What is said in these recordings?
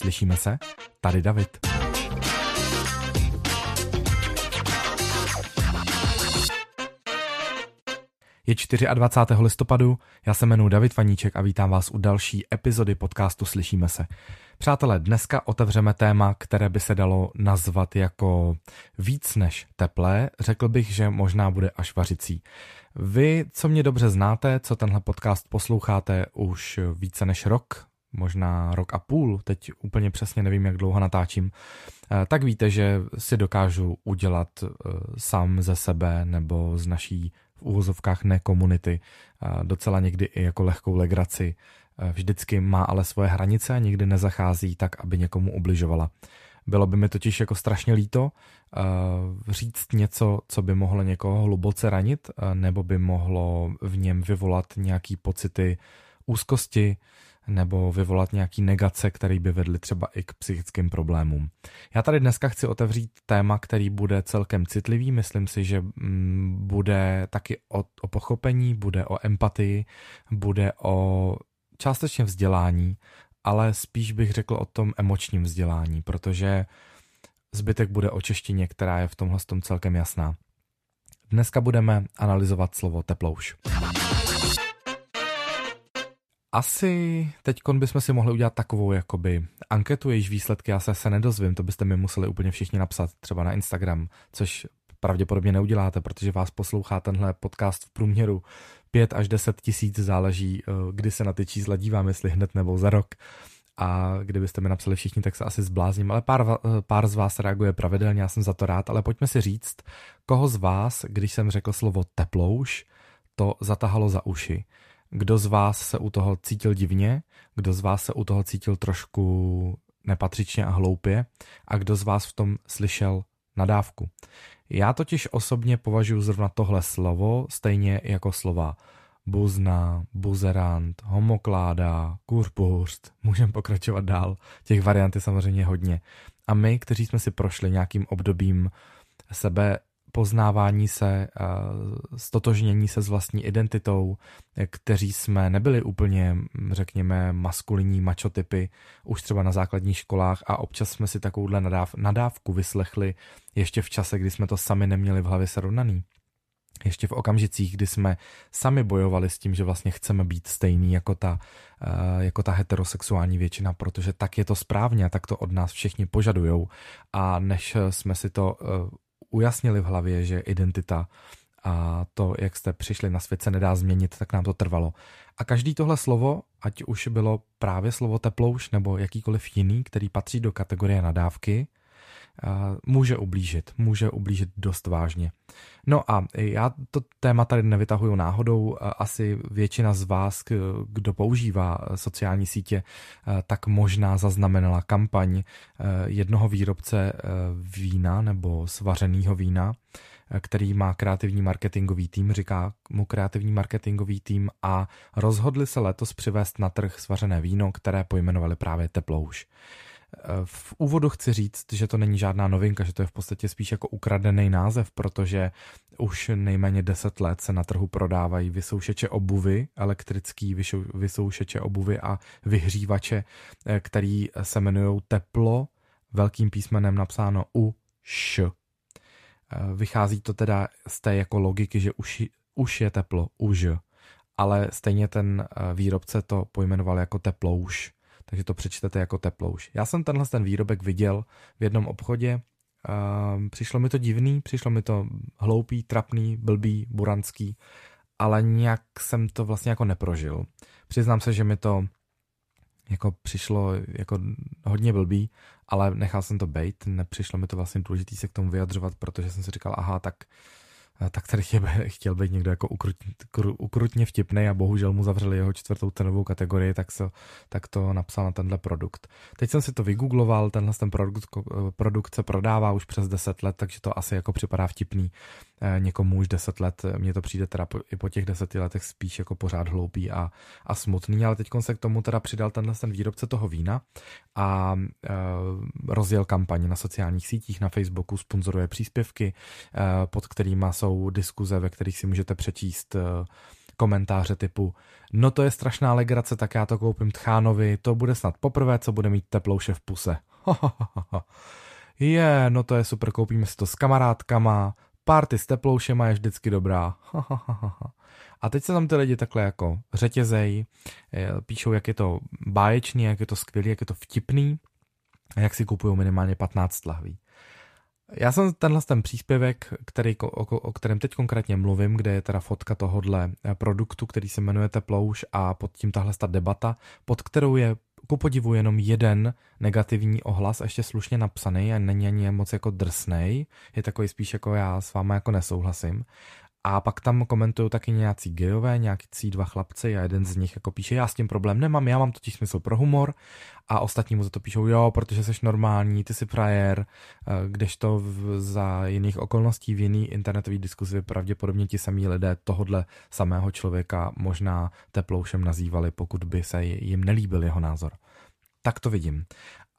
Slyšíme se? Tady David. Je 24. listopadu, já se jmenuji David Vaníček a vítám vás u další epizody podcastu Slyšíme se. Přátelé, dneska otevřeme téma, které by se dalo nazvat jako víc než teplé, řekl bych, že možná bude až vařicí. Vy, co mě dobře znáte, co tenhle podcast posloucháte už více než rok, možná rok a půl, teď úplně přesně nevím, jak dlouho natáčím, eh, tak víte, že si dokážu udělat eh, sám ze sebe nebo z naší v úvozovkách ne komunity, docela někdy i jako lehkou legraci. Vždycky má ale svoje hranice a nikdy nezachází tak, aby někomu ubližovala. Bylo by mi totiž jako strašně líto říct něco, co by mohlo někoho hluboce ranit, nebo by mohlo v něm vyvolat nějaký pocity úzkosti, nebo vyvolat nějaký negace, které by vedly třeba i k psychickým problémům. Já tady dneska chci otevřít téma, který bude celkem citlivý. Myslím si, že mm, bude taky o, o pochopení, bude o empatii, bude o částečně vzdělání, ale spíš bych řekl o tom emočním vzdělání, protože zbytek bude o češtině, která je v tomhle tom celkem jasná. Dneska budeme analyzovat slovo teplouš. Asi teď bychom si mohli udělat takovou jakoby anketu, jejíž výsledky já se, se nedozvím, to byste mi museli úplně všichni napsat třeba na Instagram, což pravděpodobně neuděláte, protože vás poslouchá tenhle podcast v průměru 5 až 10 tisíc, záleží, eh, kdy se na ty čísla dívám, jestli hned nebo za rok. A kdybyste mi napsali všichni, tak se asi zblázním, ale pár, eh, pár z vás reaguje pravidelně, já jsem za to rád, ale pojďme si říct, koho z vás, když jsem řekl slovo teplouš, to zatahalo za uši kdo z vás se u toho cítil divně, kdo z vás se u toho cítil trošku nepatřičně a hloupě a kdo z vás v tom slyšel nadávku. Já totiž osobně považuji zrovna tohle slovo stejně jako slova buzna, buzerant, homokláda, kurpurst, můžeme pokračovat dál, těch variant je samozřejmě hodně. A my, kteří jsme si prošli nějakým obdobím sebe poznávání se, stotožnění se s vlastní identitou, kteří jsme nebyli úplně, řekněme, maskulinní mačotypy už třeba na základních školách a občas jsme si takovouhle nadáv, nadávku vyslechli ještě v čase, kdy jsme to sami neměli v hlavě srovnaný. Ještě v okamžicích, kdy jsme sami bojovali s tím, že vlastně chceme být stejný jako ta, jako ta heterosexuální většina, protože tak je to správně a tak to od nás všichni požadujou. A než jsme si to ujasnili v hlavě, že identita a to, jak jste přišli na svět, se nedá změnit, tak nám to trvalo. A každý tohle slovo, ať už bylo právě slovo teplouš nebo jakýkoliv jiný, který patří do kategorie nadávky, může ublížit, může ublížit dost vážně. No a já to téma tady nevytahuju náhodou, asi většina z vás, kdo používá sociální sítě, tak možná zaznamenala kampaň jednoho výrobce vína nebo svařeného vína, který má kreativní marketingový tým, říká mu kreativní marketingový tým a rozhodli se letos přivést na trh svařené víno, které pojmenovali právě Teplouš. V úvodu chci říct, že to není žádná novinka, že to je v podstatě spíš jako ukradený název, protože už nejméně 10 let se na trhu prodávají vysoušeče obuvy, elektrický vysoušeče obuvy a vyhřívače, eh, který se jmenují Teplo, velkým písmenem napsáno U, Š. Eh, vychází to teda z té jako logiky, že už, už je teplo, už, ale stejně ten eh, výrobce to pojmenoval jako teplouš takže to přečtete jako teplouš. Já jsem tenhle ten výrobek viděl v jednom obchodě, přišlo mi to divný, přišlo mi to hloupý, trapný, blbý, buranský, ale nějak jsem to vlastně jako neprožil. Přiznám se, že mi to jako přišlo jako hodně blbý, ale nechal jsem to bejt, nepřišlo mi to vlastně důležitý se k tomu vyjadřovat, protože jsem si říkal, aha, tak tak tady chtěl, chtěl být někdo jako ukrut, ukrutně vtipný a bohužel mu zavřeli jeho čtvrtou cenovou kategorii, tak, se, tak to napsal na tenhle produkt. Teď jsem si to vygoogloval, tenhle ten produkt, produkt se prodává už přes 10 let, takže to asi jako připadá vtipný eh, někomu už 10 let. Mně to přijde teda i po těch 10 letech spíš jako pořád hloupý a, a smutný, ale teď se k tomu teda přidal tenhle ten výrobce toho vína a e, rozjel kampaň na sociálních sítích, na Facebooku, sponzoruje příspěvky, e, pod kterými jsou diskuze, ve kterých si můžete přečíst komentáře typu no to je strašná legrace, tak já to koupím Tchánovi, to bude snad poprvé, co bude mít teplouše v puse. je, no to je super, koupíme si to s kamarádkama, party s teploušema je vždycky dobrá. A teď se tam ty lidi takhle jako řetězej, eh, píšou, jak je to báječný, jak je to skvělý, jak je to vtipný a jak si kupují minimálně 15 lahví. Já jsem tenhle ten příspěvek, který, o, o kterém teď konkrétně mluvím, kde je teda fotka tohohle eh, produktu, který se jmenuje Teplouš a pod tím tahle ta debata, pod kterou je ku podivu jenom jeden negativní ohlas, ještě slušně napsaný a není ani moc jako drsnej, je takový spíš jako já s váma jako nesouhlasím. A pak tam komentují taky nějací gejové, nějaký dva chlapci a jeden z nich jako píše, já s tím problém nemám, já mám totiž smysl pro humor a ostatní mu za to píšou, jo, protože jsi normální, ty jsi frajer, eh, kdežto v, za jiných okolností v jiný internetový diskuzi pravděpodobně ti samí lidé tohodle samého člověka možná teploušem nazývali, pokud by se jim nelíbil jeho názor. Tak to vidím.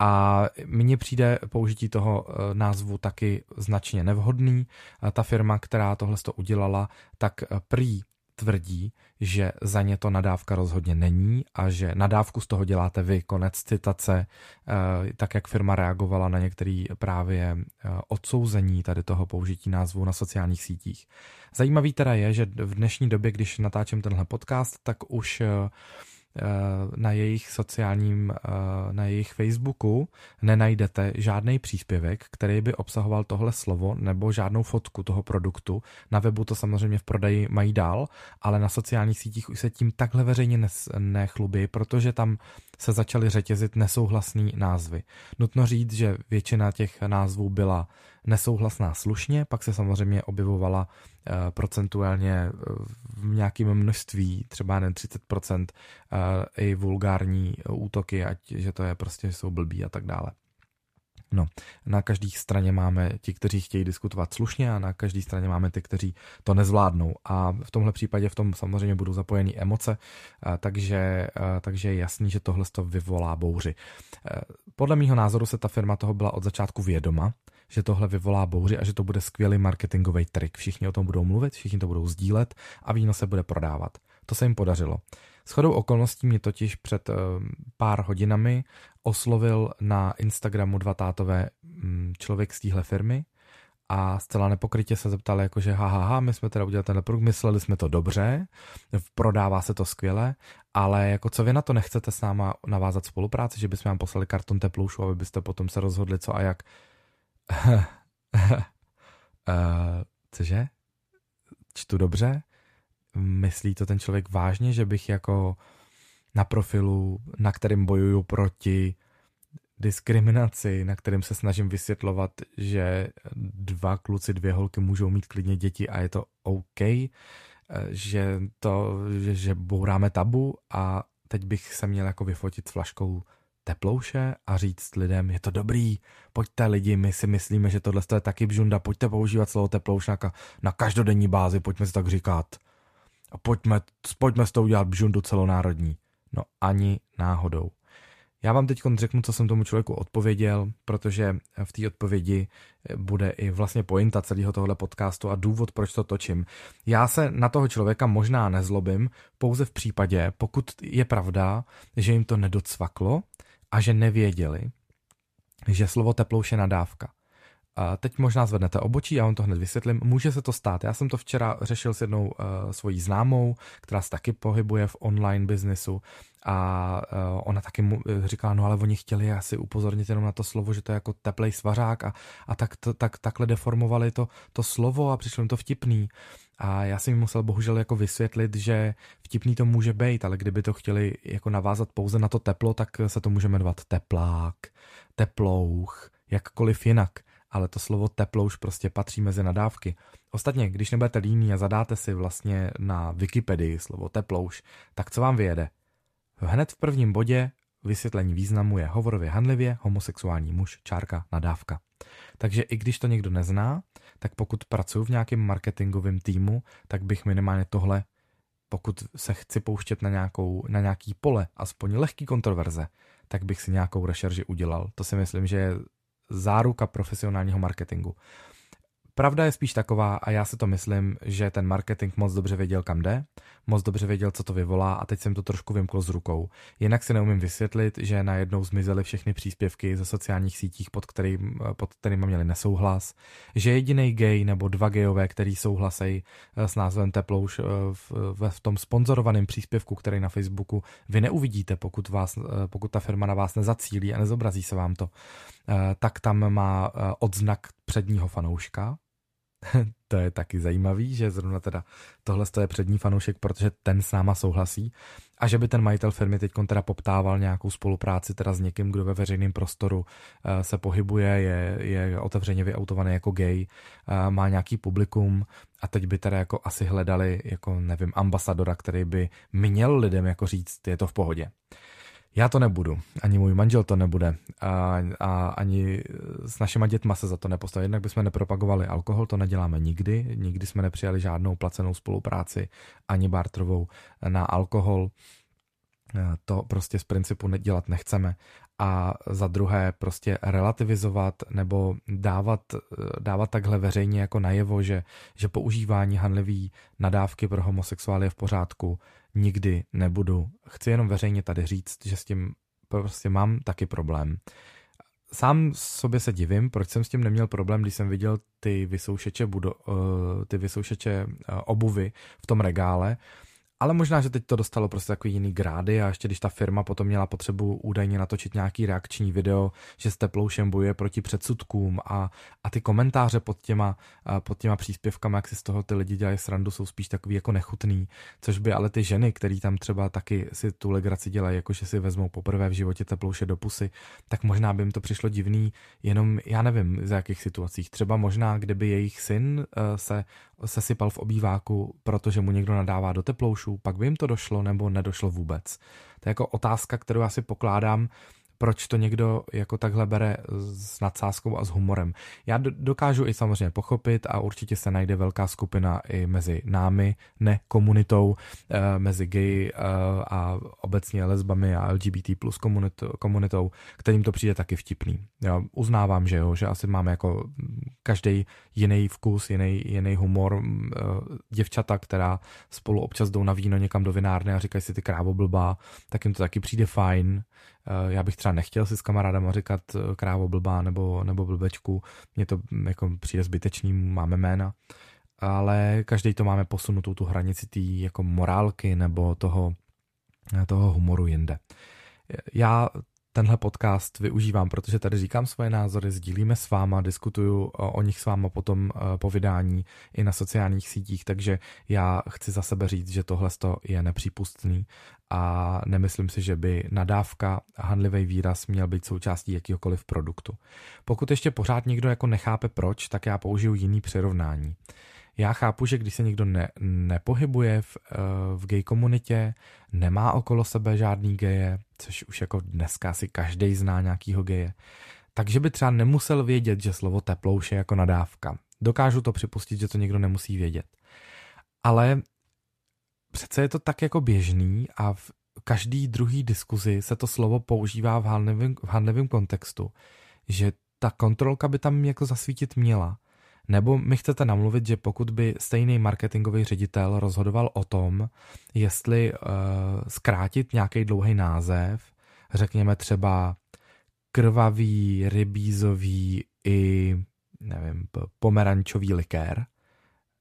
A mně přijde použití toho eh, názvu taky značně nevhodný. Ta firma, která tohle to udělala, tak eh, prý tvrdí, že za ně to nadávka rozhodně není a že nadávku z toho děláte vy. Konec citace, eh, tak jak firma reagovala na některé právě odsouzení tady toho použití názvu na sociálních sítích. Zajímavý teda je, že v dnešní době, když natáčím tenhle podcast, tak už Eh, na jejich sociálním, eh, na jejich Facebooku nenajdete žádný příspěvek, který by obsahoval tohle slovo nebo žádnou fotku toho produktu. Na webu to samozřejmě v prodeji mají dál, ale na sociálních sítích už se tím takhle veřejně nechlubí, protože tam se začaly řetězit nesouhlasný názvy. Nutno říct, že většina těch názvů byla nesouhlasná slušně, pak se samozřejmě objevovala uh, procentuálně v nějakém množství, třeba jen 30%, uh, i vulgární útoky, ať že to je prostě, že jsou blbí a tak dále. No, na každé straně máme ti, kteří chtějí diskutovat slušně a na každé straně máme ty, kteří to nezvládnou. A v tomhle případě v tom samozřejmě budou zapojeny emoce, takže, takže je jasný, že tohle to vyvolá bouři. Podle mýho názoru se ta firma toho byla od začátku vědoma, že tohle vyvolá bouři a že to bude skvělý marketingový trik. Všichni o tom budou mluvit, všichni to budou sdílet a víno se bude prodávat. To se jim podařilo. Shodou okolností mě totiž před uh, pár hodinami oslovil na Instagramu dva tátové um, člověk z téhle firmy a zcela nepokrytě se zeptal, jakože ha, ha, ha, my jsme teda udělali tenhle produkt, mysleli jsme to dobře, prodává se to skvěle, ale jako co vy na to nechcete s náma navázat spolupráci, že bychom vám poslali karton teploušu, aby byste potom se rozhodli co a jak. uh, cože? Čtu dobře? myslí to ten člověk vážně, že bych jako na profilu, na kterém bojuju proti diskriminaci, na kterém se snažím vysvětlovat, že dva kluci, dvě holky můžou mít klidně děti a je to OK, že to, že, že bouráme tabu a teď bych se měl jako vyfotit s flaškou teplouše a říct lidem, je to dobrý, pojďte lidi, my si myslíme, že tohle je taky bžunda, pojďte používat slovo teplouš na, na každodenní bázi, pojďme si tak říkat a pojďme, pojďme s tou udělat bžundu celonárodní. No ani náhodou. Já vám teď řeknu, co jsem tomu člověku odpověděl, protože v té odpovědi bude i vlastně pointa celého tohle podcastu a důvod, proč to točím. Já se na toho člověka možná nezlobím, pouze v případě, pokud je pravda, že jim to nedocvaklo a že nevěděli, že slovo teplouš je nadávka. A teď možná zvednete obočí, já vám to hned vysvětlím. Může se to stát. Já jsem to včera řešil s jednou uh, svojí známou, která se taky pohybuje v online biznesu a uh, ona taky mu eh, říkala, no ale oni chtěli asi upozornit jenom na to slovo, že to je jako teplej svařák a, a tak, to, tak, takhle deformovali to, to slovo a přišlo jim to vtipný. A já jsem jim musel bohužel jako vysvětlit, že vtipný to může být, ale kdyby to chtěli jako navázat pouze na to teplo, tak se to může jmenovat teplák, teplouch, jakkoliv jinak ale to slovo teplo už prostě patří mezi nadávky. Ostatně, když nebudete líní a zadáte si vlastně na Wikipedii slovo teplouš, tak co vám vyjede? Hned v prvním bodě vysvětlení významu je hovorově handlivě, homosexuální muž, čárka, nadávka. Takže i když to někdo nezná, tak pokud pracuji v nějakém marketingovém týmu, tak bych minimálně tohle, pokud se chci pouštět na, nějakou, na nějaký pole, aspoň lehký kontroverze, tak bych si nějakou rešerži udělal. To si myslím, že je záruka profesionálního marketingu. Pravda je spíš taková, a já si to myslím, že ten marketing moc dobře věděl, kam jde, moc dobře věděl, co to vyvolá a teď jsem to trošku vymkl z rukou. Jinak si neumím vysvětlit, že najednou zmizely všechny příspěvky ze sociálních sítích, pod, kterým, pod kterými měli nesouhlas, že jediný gay nebo dva gayové, který souhlasí eh, s názvem Teplouš eh, v, v, v tom sponzorovaném příspěvku, který na Facebooku vy neuvidíte, pokud, vás, eh, pokud ta firma na vás nezacílí a nezobrazí se vám to, tak tam má odznak předního fanouška, to je taky zajímavý, že zrovna teda tohle je přední fanoušek, protože ten s náma souhlasí a že by ten majitel firmy teď teda poptával nějakou spolupráci teda s někým, kdo ve veřejném prostoru eh, se pohybuje, je, je otevřeně vyautovaný jako gay, eh, má nějaký publikum a teď by teda jako asi hledali jako nevím ambasadora, který by měl lidem jako říct, je to v pohodě. Já to nebudu, ani můj manžel to nebude a, a ani s našima dětma se za to nepostaví. Jednak bychom nepropagovali alkohol, to neděláme nikdy, nikdy jsme nepřijali žádnou placenou spolupráci ani bartrovou na alkohol. To prostě z principu dělat nechceme. A za druhé prostě relativizovat nebo dávat, dávat takhle veřejně jako najevo, že, že používání hanlivý nadávky pro homosexuály je v pořádku, nikdy nebudu. Chci jenom veřejně tady říct, že s tím prostě mám taky problém. Sám sobě se divím, proč jsem s tím neměl problém, když jsem viděl ty vysoušeče, budo, eh, ty vysoušeče eh, obuvy v tom regále, ale možná, že teď to dostalo prostě takový jiný grády a ještě když ta firma potom měla potřebu údajně natočit nějaký reakční video, že s teploušem bojuje proti předsudkům a, a ty komentáře pod těma, pod těma příspěvkami, jak si z toho ty lidi dělají srandu, jsou spíš takový jako nechutný, což by ale ty ženy, který tam třeba taky si tu legraci dělají, jako že si vezmou poprvé v životě teplouše do pusy, tak možná by jim to přišlo divný, jenom já nevím, z jakých situacích. Třeba možná, kdyby jejich syn uh, se sesypal v obýváku, protože mu někdo nadává do teploušů, pak by jim to došlo nebo nedošlo vůbec. To je jako otázka, kterou já si pokládám proč to někdo jako takhle bere s nadsázkou a s humorem. Já dokážu i samozřejmě pochopit a určitě se najde velká skupina i mezi námi, ne komunitou, eh, mezi gay eh, a obecně lesbami a LGBT plus komunitou, kterým to přijde taky vtipný. Já uznávám, že jo, že asi máme jako každý jiný vkus, jiný, jiný humor. Eh, děvčata, která spolu občas jdou na víno někam do vinárny a říkají si ty krávo blbá, tak jim to taky přijde fajn. Eh, já bych třeba nechtěl si s kamarádama říkat eh, krávo blbá nebo, nebo blbečku, mně to jako přijde zbytečný, máme jména, ale každý to máme posunutou tu hranici té jako morálky nebo toho, toho humoru jinde. Já tenhle podcast využívám, protože tady říkám svoje názory, sdílíme s váma, diskutuju o nich s váma potom po vydání i na sociálních sítích, takže já chci za sebe říct, že tohle je nepřípustný a nemyslím si, že by nadávka a hanlivý výraz měl být součástí jakýkoliv produktu. Pokud ještě pořád někdo jako nechápe proč, tak já použiju jiný přirovnání. Já chápu, že když se někdo ne, nepohybuje v, eh, v gay komunitě, nemá okolo sebe žádný geje, což už jako dneska si každý zná nějakýho geje, takže by třeba nemusel vědět, že slovo teplouš je jako nadávka. Dokážu to připustit, že to někdo nemusí vědět. Ale přece je to tak jako běžný a v každý druhý diskuzi se to slovo používá v handlivém kontextu, že ta kontrolka by tam jako zasvítit měla. Nebo mi chcete namluvit, že pokud by stejný marketingový ředitel rozhodoval o tom, jestli uh, zkrátit nějaký dlouhý název, řekněme třeba krvavý, rybízový i nevím, pomerančový likér,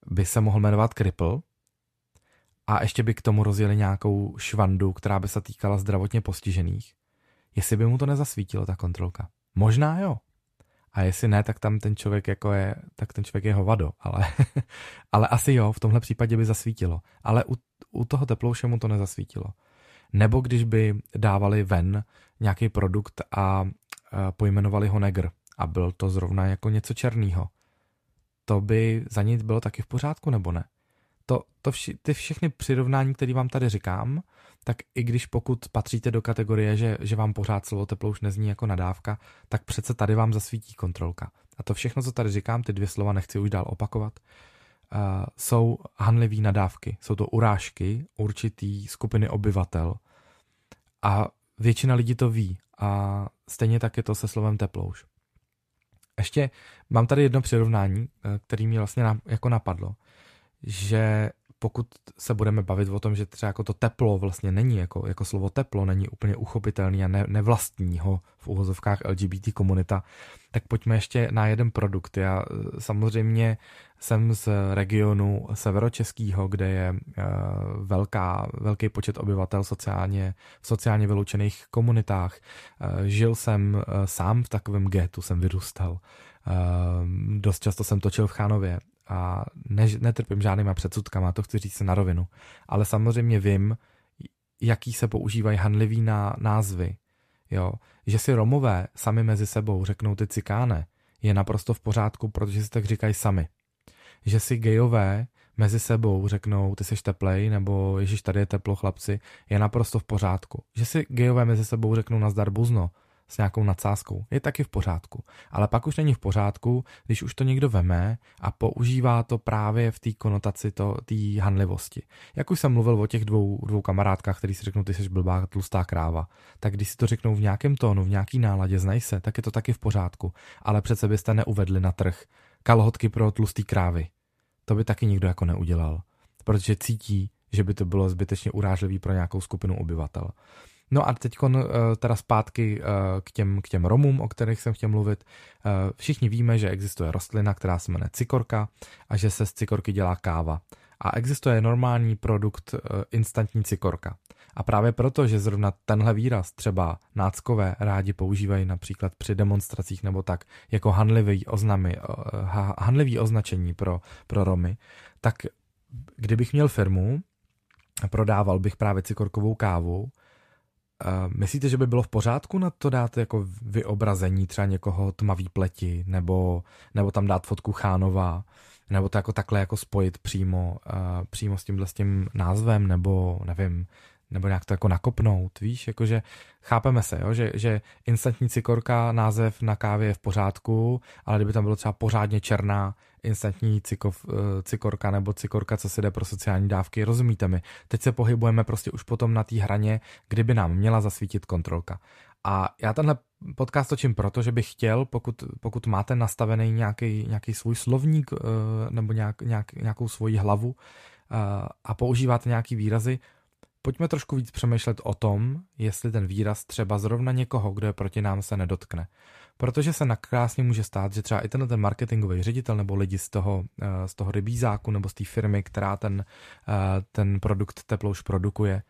by se mohl jmenovat Cripple, a ještě by k tomu rozjeli nějakou švandu, která by se týkala zdravotně postižených, jestli by mu to nezasvítilo, ta kontrolka. Možná jo. A jestli ne, tak tam ten člověk jako je, tak ten člověk je hovado, ale, ale asi jo, v tomhle případě by zasvítilo. Ale u, u toho teplouše mu to nezasvítilo. Nebo když by dávali ven nějaký produkt a, a pojmenovali ho negr a byl to zrovna jako něco černého, to by za ní bylo taky v pořádku, nebo ne? To, to vši, ty všechny přirovnání, které vám tady říkám, tak i když pokud patříte do kategorie, že, že vám pořád slovo teplo už nezní jako nadávka, tak přece tady vám zasvítí kontrolka. A to všechno, co tady říkám, ty dvě slova nechci už dál opakovat, uh, jsou hanlivé nadávky. Jsou to urážky určitý skupiny obyvatel. A většina lidí to ví. A stejně tak je to se slovem teplouš. Ještě mám tady jedno přirovnání, eh, který mě vlastně jako napadlo, že pokud se budeme bavit o tom, že třeba jako to teplo vlastně není, jako, jako slovo teplo není úplně uchopitelný a ne, nevlastní ho v uvozovkách LGBT komunita, tak pojďme ještě na jeden produkt. Já eh, samozřejmě jsem z regionu severočeského, kde je uh, velká, velký počet obyvatel sociálně, v sociálně vyloučených komunitách. Uh, žil jsem sám v takovém getu, jsem vyrůstal. Dost často jsem točil v Chánově a ne, netrpím žádnýma předsudkama, to chci říct na rovinu. Ale samozřejmě vím, jaký se používají hanlivý na názvy. Jo, že si Romové sami mezi sebou řeknou ty cikáne, je naprosto v pořádku, protože si tak říkají sami. Že si gejové mezi sebou řeknou, ty jsi teplej, nebo ježiš, tady je teplo, chlapci, je naprosto v pořádku. Že si gejové mezi sebou řeknou nazdar buzno, s nějakou nadsázkou, je taky v pořádku. Ale pak už není v pořádku, když už to někdo veme a používá to právě v té konotaci té hanlivosti. Jak už jsem mluvil o těch dvou, dvou kamarádkách, který si řeknou, ty jsi blbá tlustá kráva, tak když si to řeknou v nějakém tónu, v nějaký náladě, znají se, tak je to taky v pořádku. Ale přece byste neuvedli na trh kalhotky pro tlustý krávy. To by taky nikdo jako neudělal, protože cítí, že by to bylo zbytečně urážlivý pro nějakou skupinu obyvatel. No a teď uh, teda zpátky uh, k, těm, k těm Romům, o kterých jsem chtěl mluvit. Uh, všichni víme, že existuje rostlina, která se jmenuje cikorka a že se z cikorky dělá káva. A existuje normální produkt instantní cikorka. A právě proto, že zrovna tenhle výraz třeba náckové rádi používají například při demonstracích nebo tak jako hanlivý, oznamy, hanlivý označení pro, pro Romy, tak kdybych měl firmu, prodával bych právě cikorkovou kávu, myslíte, že by bylo v pořádku na to dát jako vyobrazení třeba někoho tmavý pleti, nebo, nebo tam dát fotku Chánova, nebo to jako takhle jako spojit přímo, uh, přímo s tímhle s tím názvem, nebo nevím, nebo nějak to jako nakopnout, víš, jakože chápeme se, jo? Že, že instantní cikorka, název na kávě je v pořádku, ale kdyby tam bylo třeba pořádně černá instantní cikov, eh, cikorka nebo cikorka, co si jde pro sociální dávky, rozumíte mi. Teď se pohybujeme prostě už potom na té hraně, kdyby nám měla zasvítit kontrolka. A já tenhle podcast točím proto, že bych chtěl, pokud, pokud máte nastavený nějaký, nějaký svůj slovník eh, nebo nějak, nějak, nějakou svoji hlavu eh, a používáte nějaký výrazy, pojďme trošku víc přemýšlet o tom, jestli ten výraz třeba zrovna někoho, kdo je proti nám, se nedotkne. Protože se nakrásně může stát, že třeba i tenhle ten marketingový ředitel nebo lidi z toho, eh, z toho rybízáku nebo z té firmy, která ten, eh, ten produkt teplouš produkuje,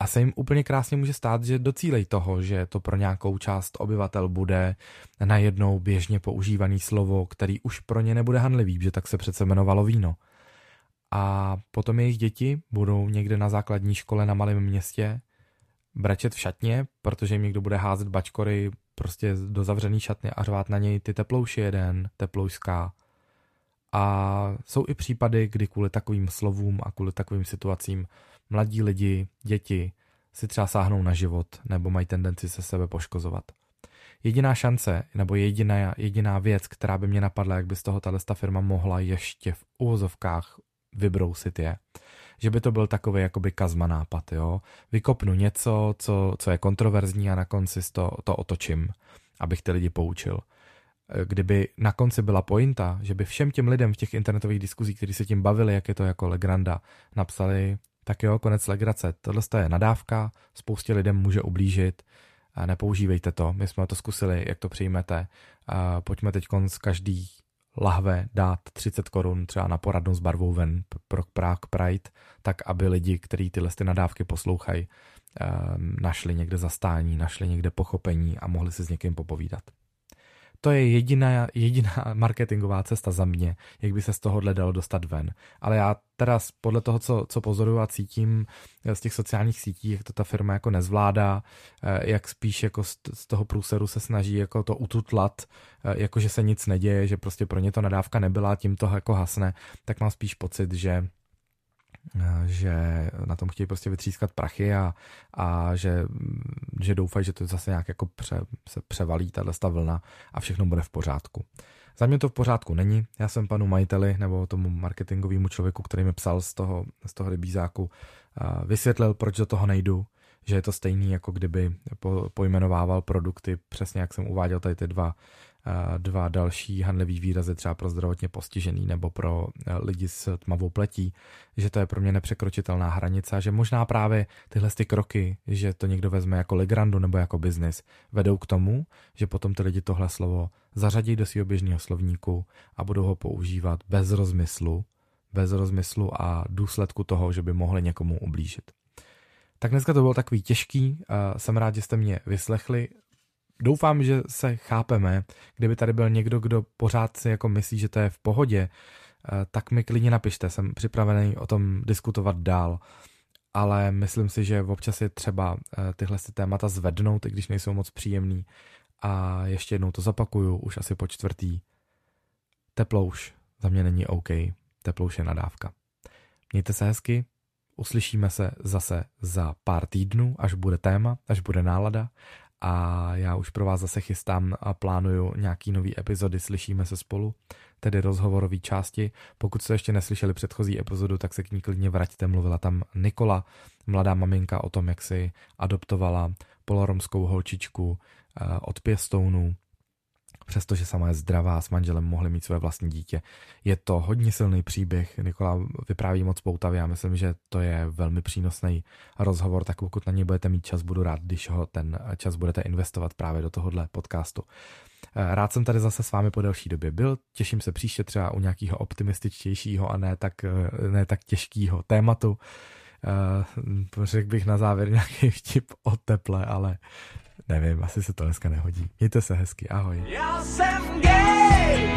a se jim úplně krásně může stát, že docílej toho, že to pro nějakou část obyvatel bude najednou běžně používaný slovo, který už pro ně nebude hanlivý, že tak se přece jmenovalo víno. A potom jejich děti budou někde na základní škole na malém městě brečet v šatně, protože jim někdo bude házet bačkory prostě do zavřený šatny a řvát na něj ty teplouši jeden, teploušská. A jsou i případy, kdy kvůli takovým slovům a kvůli takovým situacím mladí lidi, děti si třeba sáhnou na život nebo mají tendenci se sebe poškozovat. Jediná šance, nebo jediná, jediná věc, která by mě napadla, jak by z toho tato firma mohla ještě v uvozovkách vybrousit je, že by to byl takový jakoby kazma nápad, jo. Vykopnu něco, co, co je kontroverzní a na konci to, to otočím, abych ty lidi poučil. Kdyby na konci byla pointa, že by všem těm lidem v těch internetových diskuzích, kteří se tím bavili, jak je to jako Legranda, napsali, tak jo, konec legrace, tohle je nadávka, spoustě lidem může ublížit, nepoužívejte to, my jsme to zkusili, jak to přijmete, pojďme teď z každý lahve dát 30 korun třeba na poradnu s barvou ven pro Prague Pride, tak aby lidi, kteří tyhle ty nadávky poslouchají, ehm, našli někde zastání, našli někde pochopení a mohli si s někým popovídat. To je jediná, jediná marketingová cesta za mě, jak by se z tohohle dalo dostat ven. Ale já teda podle toho, co, co pozoruju a cítím eh, z těch sociálních sítí, jak to ta firma jako nezvládá, eh, jak spíš jako z toho průseru se snaží jako to ututlat, eh, jako že se nic neděje, že prostě pro ně to nadávka nebyla, tím to jako hasne, tak mám spíš pocit, že že na tom chtějí prostě vytřískat prachy a, a že, že doufají, že to zase nějak jako pře, se převalí tato vlna a všechno bude v pořádku. Za mě to v pořádku není. Já jsem panu majiteli nebo tomu marketingovému člověku, který mi psal z toho, z toho rybízáku, vysvětlil, proč do toho nejdu, že je to stejný, jako kdyby po, pojmenovával produkty, přesně jak jsem uváděl tady ty dva dva další handlivý výrazy třeba pro zdravotně postižený nebo pro lidi s tmavou pletí, že to je pro mě nepřekročitelná hranice a že možná právě tyhle ty kroky, že to někdo vezme jako ligrandu nebo jako biznis, vedou k tomu, že potom ty lidi tohle slovo zařadí do svého běžného slovníku a budou ho používat bez rozmyslu, bez rozmyslu a důsledku toho, že by mohli někomu ublížit. Tak dneska to bylo takový těžký, jsem rád, že jste mě vyslechli. Doufám, že se chápeme. Kdyby tady byl někdo, kdo pořád si jako myslí, že to je v pohodě, tak mi klidně napište, jsem připravený o tom diskutovat dál. Ale myslím si, že občas je třeba tyhle témata zvednout, i když nejsou moc příjemný. A ještě jednou to zapakuju, už asi po čtvrtý. Teplouš za mě není OK. Teplouš je nadávka. Mějte se hezky, uslyšíme se zase za pár týdnů, až bude téma, až bude nálada a já už pro vás zase chystám a plánuju nějaký nový epizody Slyšíme se spolu, tedy rozhovorové části. Pokud jste ještě neslyšeli předchozí epizodu, tak se k ní klidně vraťte. Mluvila tam Nikola, mladá maminka o tom, jak si adoptovala poloromskou holčičku eh, od pěstounů přestože sama je zdravá, s manželem mohli mít své vlastní dítě. Je to hodně silný příběh, Nikola vypráví moc poutavě, já myslím, že to je velmi přínosný rozhovor, tak pokud na něj budete mít čas, budu rád, když ho ten čas budete investovat právě do tohohle podcastu. Rád jsem tady zase s vámi po delší době byl, těším se příště třeba u nějakého optimističtějšího a ne tak, ne tak těžkého tématu. Uh, řekl bych na závěr nějaký vtip o teple, ale Nevím, asi se to dneska nehodí. Mějte se hezky, ahoj. Já jsem gay!